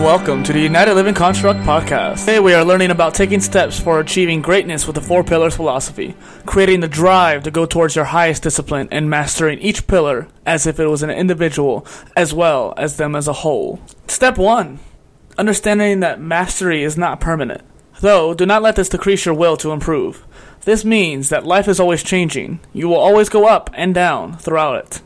welcome to the United Living Construct podcast. Today we are learning about taking steps for achieving greatness with the four pillars philosophy, creating the drive to go towards your highest discipline, and mastering each pillar as if it was an individual as well as them as a whole. Step 1 Understanding that mastery is not permanent. Though, do not let this decrease your will to improve. This means that life is always changing. You will always go up and down throughout it.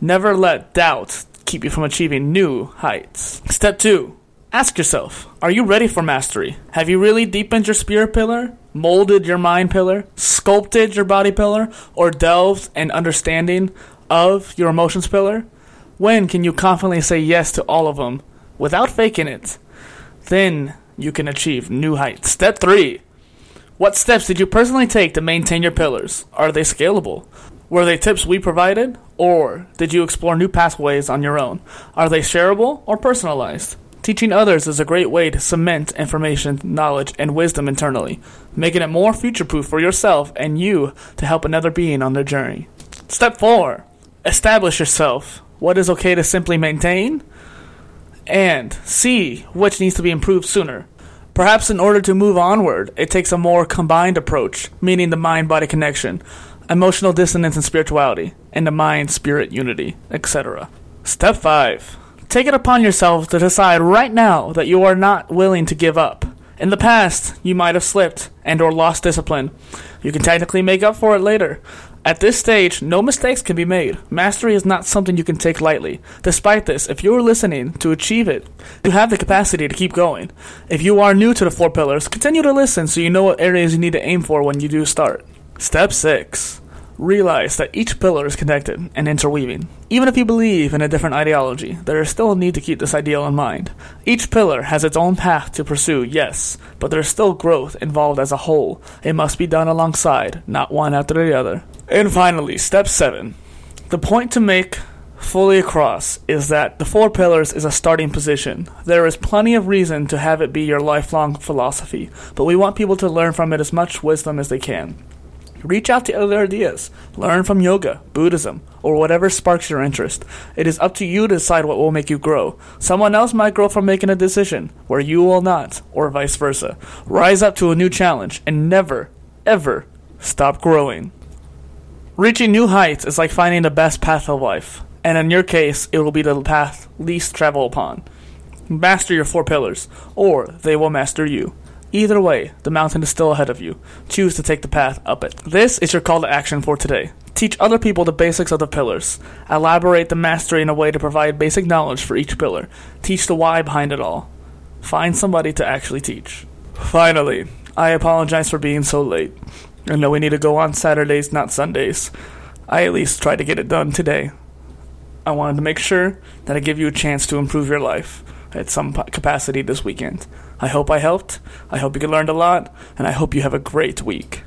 Never let doubt keep you from achieving new heights. Step 2. Ask yourself, are you ready for mastery? Have you really deepened your spirit pillar, molded your mind pillar, sculpted your body pillar, or delved an understanding of your emotions pillar? When can you confidently say yes to all of them without faking it? Then you can achieve new heights. Step 3. What steps did you personally take to maintain your pillars? Are they scalable? Were they tips we provided, or did you explore new pathways on your own? Are they shareable or personalized? Teaching others is a great way to cement information, knowledge, and wisdom internally, making it more future proof for yourself and you to help another being on their journey. Step 4 Establish yourself. What is okay to simply maintain? And see which needs to be improved sooner. Perhaps in order to move onward, it takes a more combined approach, meaning the mind body connection emotional dissonance and spirituality, and the mind spirit unity, etc. Step 5. Take it upon yourself to decide right now that you are not willing to give up. In the past, you might have slipped and or lost discipline. You can technically make up for it later. At this stage, no mistakes can be made. Mastery is not something you can take lightly. Despite this, if you are listening to achieve it, you have the capacity to keep going. If you are new to the four pillars, continue to listen so you know what areas you need to aim for when you do start. Step 6. Realize that each pillar is connected and interweaving. Even if you believe in a different ideology, there is still a need to keep this ideal in mind. Each pillar has its own path to pursue, yes, but there is still growth involved as a whole. It must be done alongside, not one after the other. And finally, step 7. The point to make fully across is that the four pillars is a starting position. There is plenty of reason to have it be your lifelong philosophy, but we want people to learn from it as much wisdom as they can. Reach out to other ideas. Learn from yoga, Buddhism, or whatever sparks your interest. It is up to you to decide what will make you grow. Someone else might grow from making a decision where you will not, or vice versa. Rise up to a new challenge and never, ever stop growing. Reaching new heights is like finding the best path of life, and in your case, it will be the path least traveled upon. Master your four pillars, or they will master you. Either way, the mountain is still ahead of you. Choose to take the path up it. This is your call to action for today. Teach other people the basics of the pillars. Elaborate the mastery in a way to provide basic knowledge for each pillar. Teach the why behind it all. Find somebody to actually teach. Finally, I apologize for being so late. I know we need to go on Saturdays, not Sundays. I at least tried to get it done today. I wanted to make sure that I give you a chance to improve your life at some capacity this weekend. I hope I helped. I hope you learned a lot, and I hope you have a great week.